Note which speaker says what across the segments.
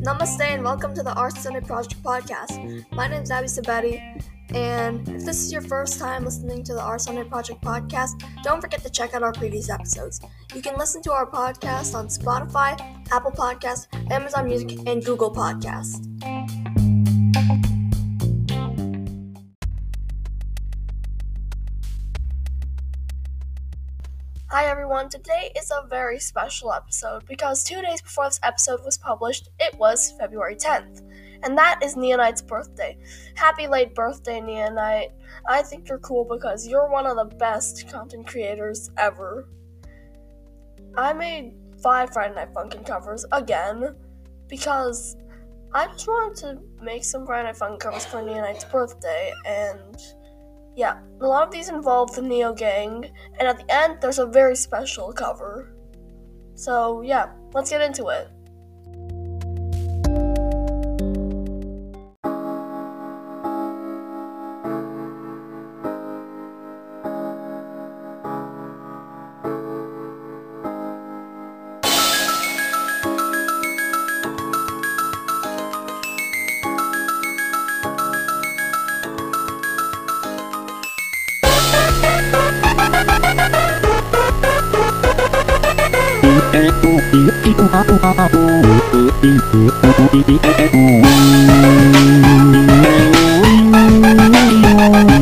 Speaker 1: Namaste and welcome to the Art Sunday Project podcast. My name is Abby Sabetti, and if this is your first time listening to the Art Sunday Project podcast, don't forget to check out our previous episodes. You can listen to our podcast on Spotify, Apple Podcast, Amazon Music, and Google Podcast. Hi everyone, today is a very special episode because two days before this episode was published, it was February 10th. And that is Neonight's birthday. Happy late birthday, Neonight. I think you're cool because you're one of the best content creators ever. I made five Friday Night Funkin' covers again because I just wanted to make some Friday Night Funkin' covers for Neonight's birthday and yeah, a lot of these involve the Neo Gang, and at the end, there's a very special cover. So, yeah, let's get into it. Thank you.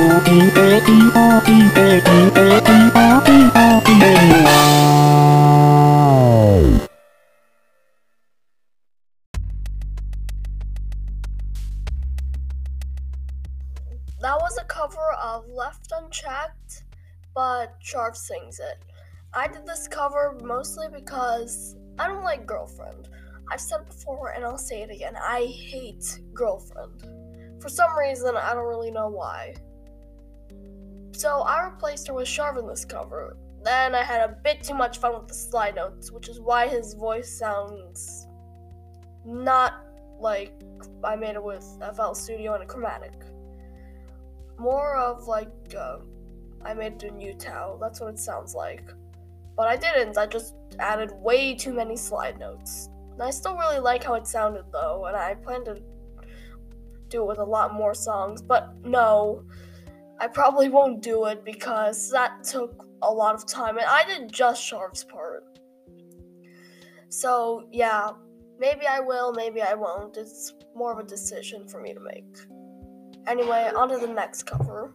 Speaker 1: That was a cover of Left Unchecked, but Sharv sings it. I did this cover mostly because I don't like Girlfriend. I've said it before and I'll say it again. I hate Girlfriend. For some reason, I don't really know why. So I replaced her with Sharv in this cover. Then I had a bit too much fun with the slide notes, which is why his voice sounds not like I made it with FL Studio and a chromatic. More of like uh, I made it in UTAU. That's what it sounds like. But I didn't. I just added way too many slide notes. And I still really like how it sounded though, and I plan to do it with a lot more songs. But no, I probably won't do it because that took a lot of time, and I did just Sharv's part. So yeah, maybe I will, maybe I won't. It's more of a decision for me to make. Anyway, on to the next cover.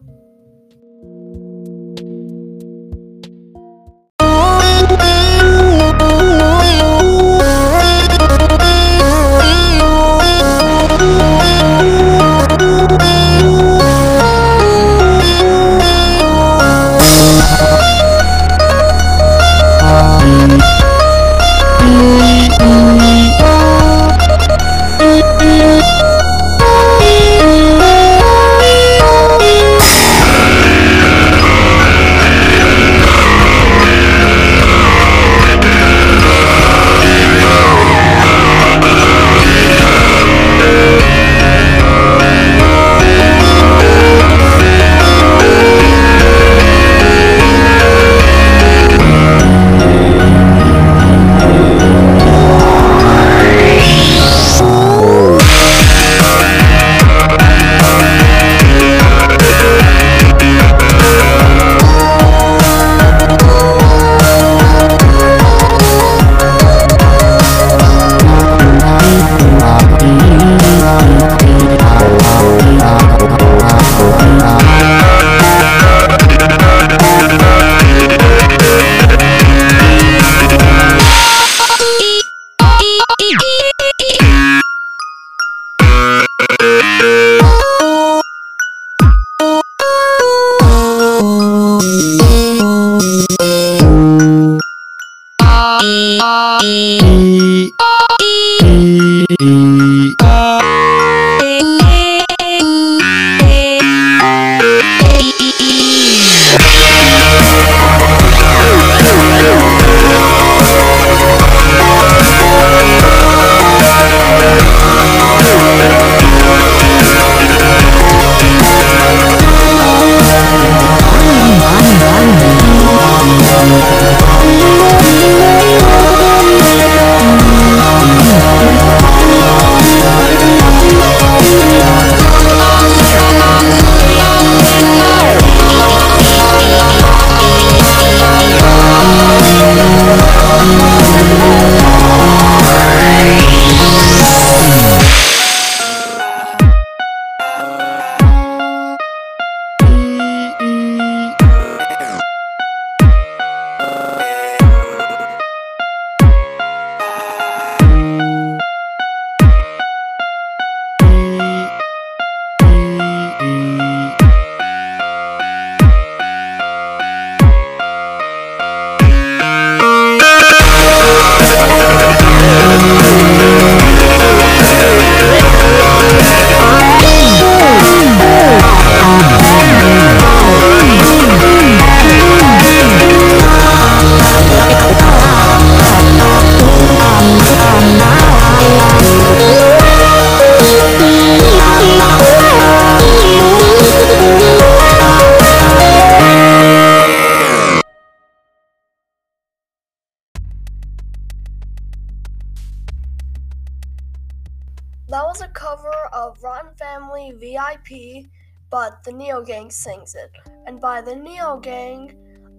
Speaker 1: VIP, but the Neo Gang sings it. And by the Neo Gang,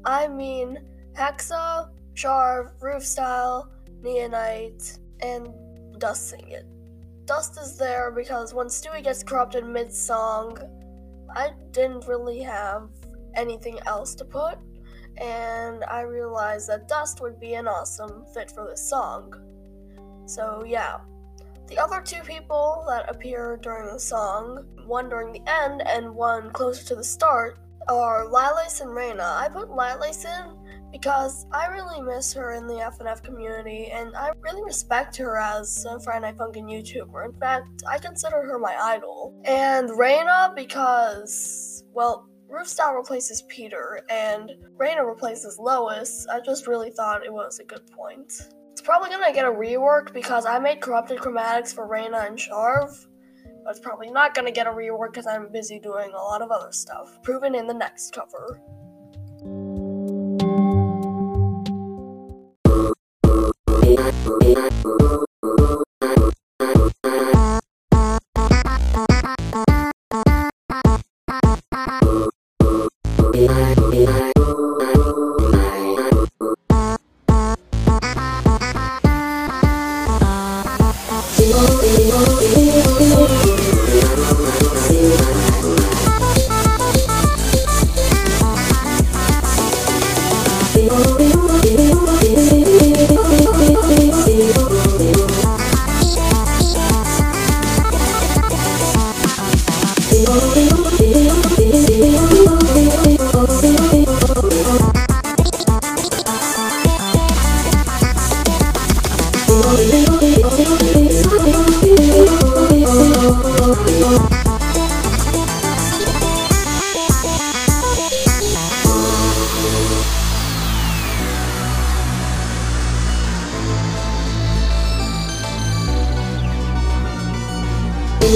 Speaker 1: I mean Hexa, Sharv, RuvStyle, Neonight, and Dust sing it. Dust is there because when Stewie gets corrupted mid song, I didn't really have anything else to put, and I realized that Dust would be an awesome fit for this song. So, yeah. The other two people that appear during the song, one during the end and one closer to the start, are Lilase and Rayna. I put Lilase in because I really miss her in the FNF community and I really respect her as a Friday Night Funkin' YouTuber. In fact, I consider her my idol. And Rayna because, well, RuvStyle replaces Peter and Rayna replaces Lois. I just really thought it was a good point. Probably gonna get a rework because I made corrupted chromatics for Rayna and Sharv, but it's probably not gonna get a rework because I'm busy doing a lot of other stuff. Proven in the next cover. Oh,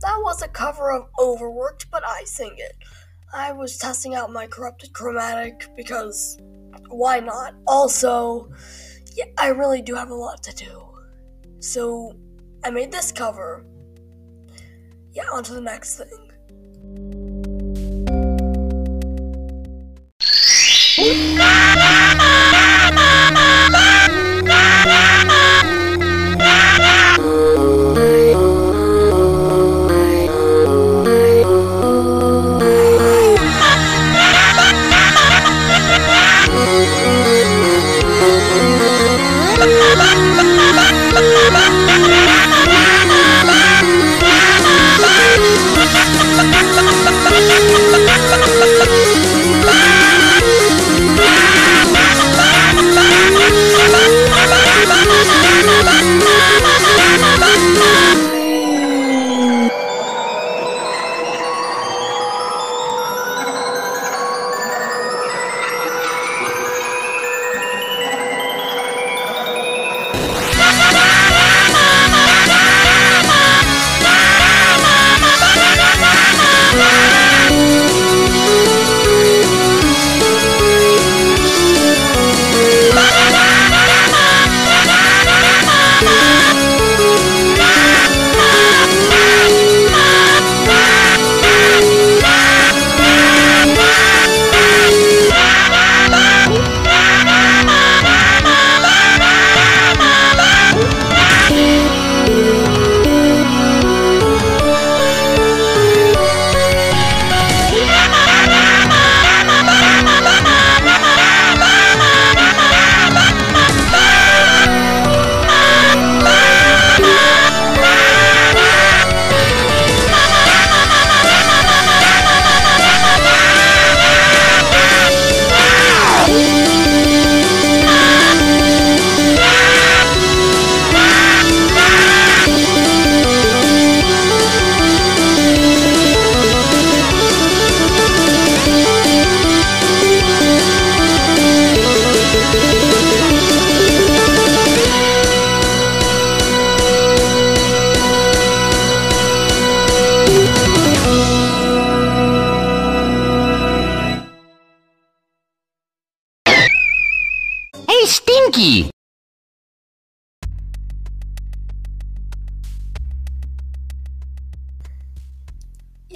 Speaker 1: That was a cover of Overworked, but I sing it. I was testing out my corrupted chromatic because why not? Also, yeah, I really do have a lot to do. So I made this cover. Yeah, on to the next thing.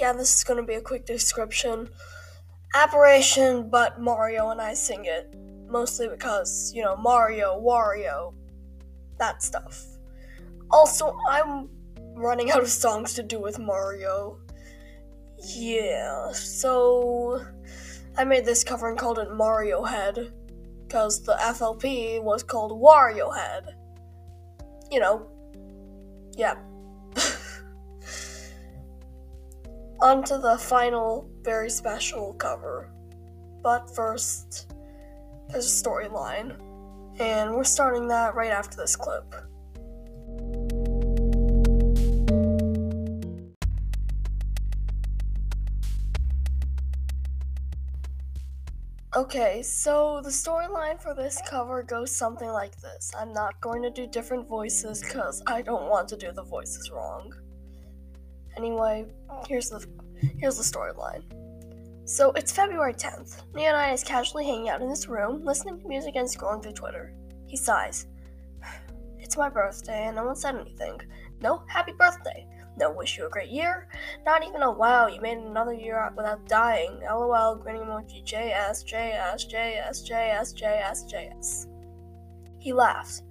Speaker 1: Yeah, this is to be a quick description. Apparition, but Mario and I sing it. Mostly because, you know, Mario, Wario, that stuff. Also, I'm running out of songs to do with Mario. Yeah, so I made this cover and called it Mario Head because the FLP was called Wario Head. You know, yeah. On to the final, very special cover. But first, there's a storyline, and we're starting that right after this clip. Okay, so the storyline for this cover goes something like this. I'm not going to do different voices because I don't want to do the voices wrong. Anyway, here's the here's the storyline. So it's February 10th. Neonight is casually hanging out in his room, listening to music and scrolling through Twitter. He sighs. It's my birthday and no one said anything. No happy birthday. No wish you a great year. Not even a wow, you made another year out without dying. LOL, grinning emoji, JS, JS, JS, JS, JS, JS. He laughs.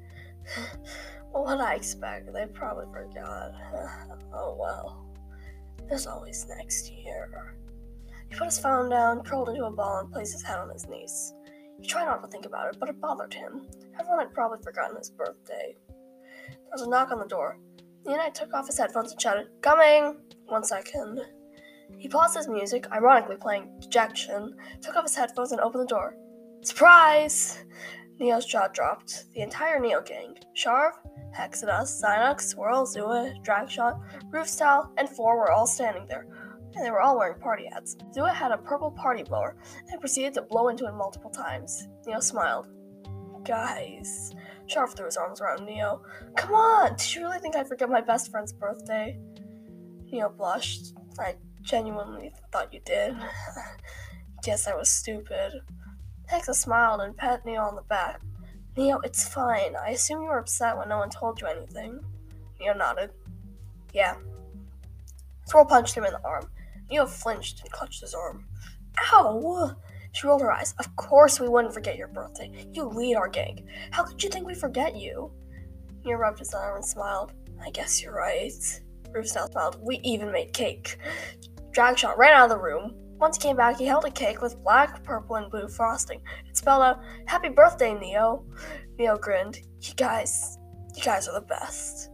Speaker 1: what I expect, they probably forgot. oh well. There's always next year. He put his phone down, curled into a ball, and placed his head on his knees. He tried not to think about it, but it bothered him. Everyone had probably forgotten his birthday. There was a knock on the door. The and I took off his headphones and shouted, Coming! One second. He paused his music, ironically playing Dejection, took off his headphones and opened the door. Surprise! Neo's jaw dropped. The entire Neo gang Sharv, Hexadust, Psynox, Swirl, Zua, Dragshot, RuvStyle, and Four were all standing there, and they were all wearing party hats. Zua had a purple party blower and proceeded to blow into it multiple times. Neo smiled. Guys, Sharv threw his arms around Neo. Come on! Did you really think I'd forget my best friend's birthday? Neo blushed. I genuinely thought you did. Guess I was stupid. Hexa smiled and patted Neo on the back. Neo, it's fine. I assume you were upset when no one told you anything. Neo nodded. Yeah. Swirl punched him in the arm. Neo flinched and clutched his arm. Ow! She rolled her eyes. Of course we wouldn't forget your birthday. You lead our gang. How could you think we forget you? Neo rubbed his arm and smiled. I guess you're right. RuvStyle smiled. We even made cake. Dragshot ran out of the room. Once he came back, he held a cake with black, purple, and blue frosting. It spelled out, Happy birthday, Neo. Neo grinned. You guys, you guys are the best.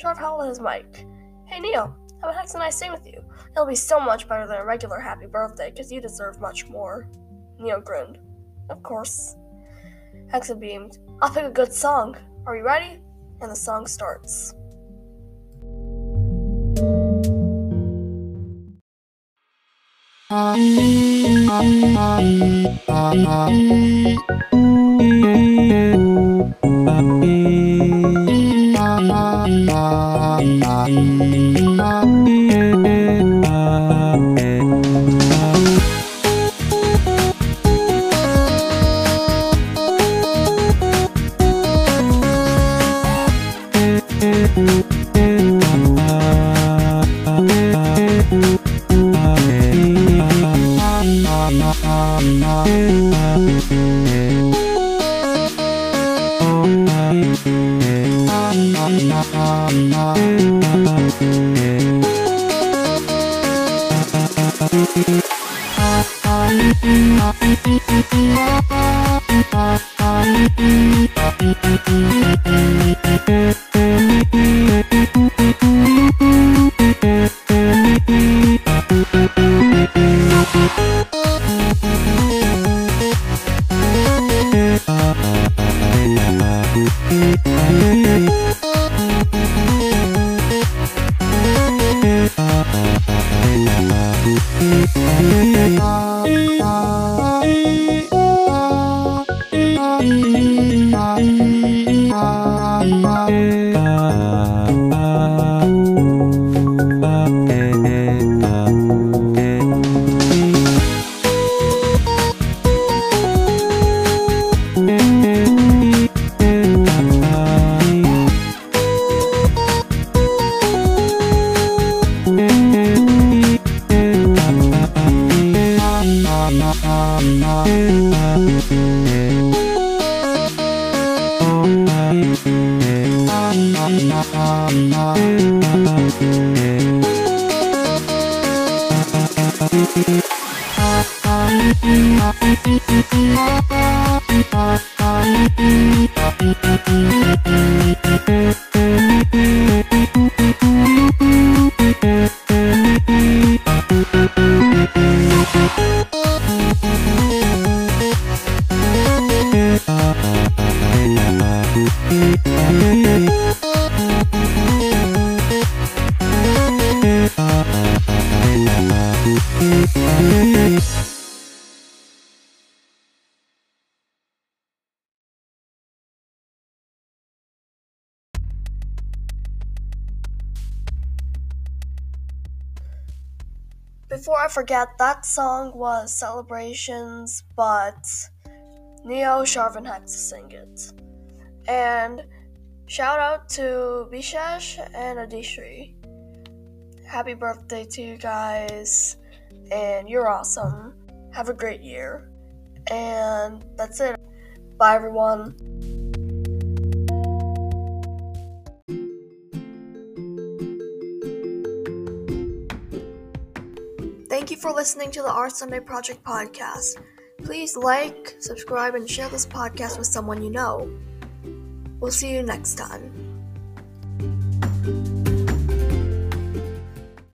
Speaker 1: Sharv held his mic. Hey, Neo, how about Hex and I sing with you? It'll be so much better than a regular happy birthday, because you deserve much more. Neo grinned. Of course. Hexa beamed. I'll pick a good song. Are you ready? And the song starts. Bye. Before I forget, that song was Celebrations, but Neo Sharvin had to sing it. And shout out to Bishesh and Adishree. Happy birthday to you guys, and you're awesome. Have a great year. And that's it. Bye, everyone. For listening to the Art Sunday Project podcast. Please like, subscribe, and share this podcast with someone you know. We'll see you next time.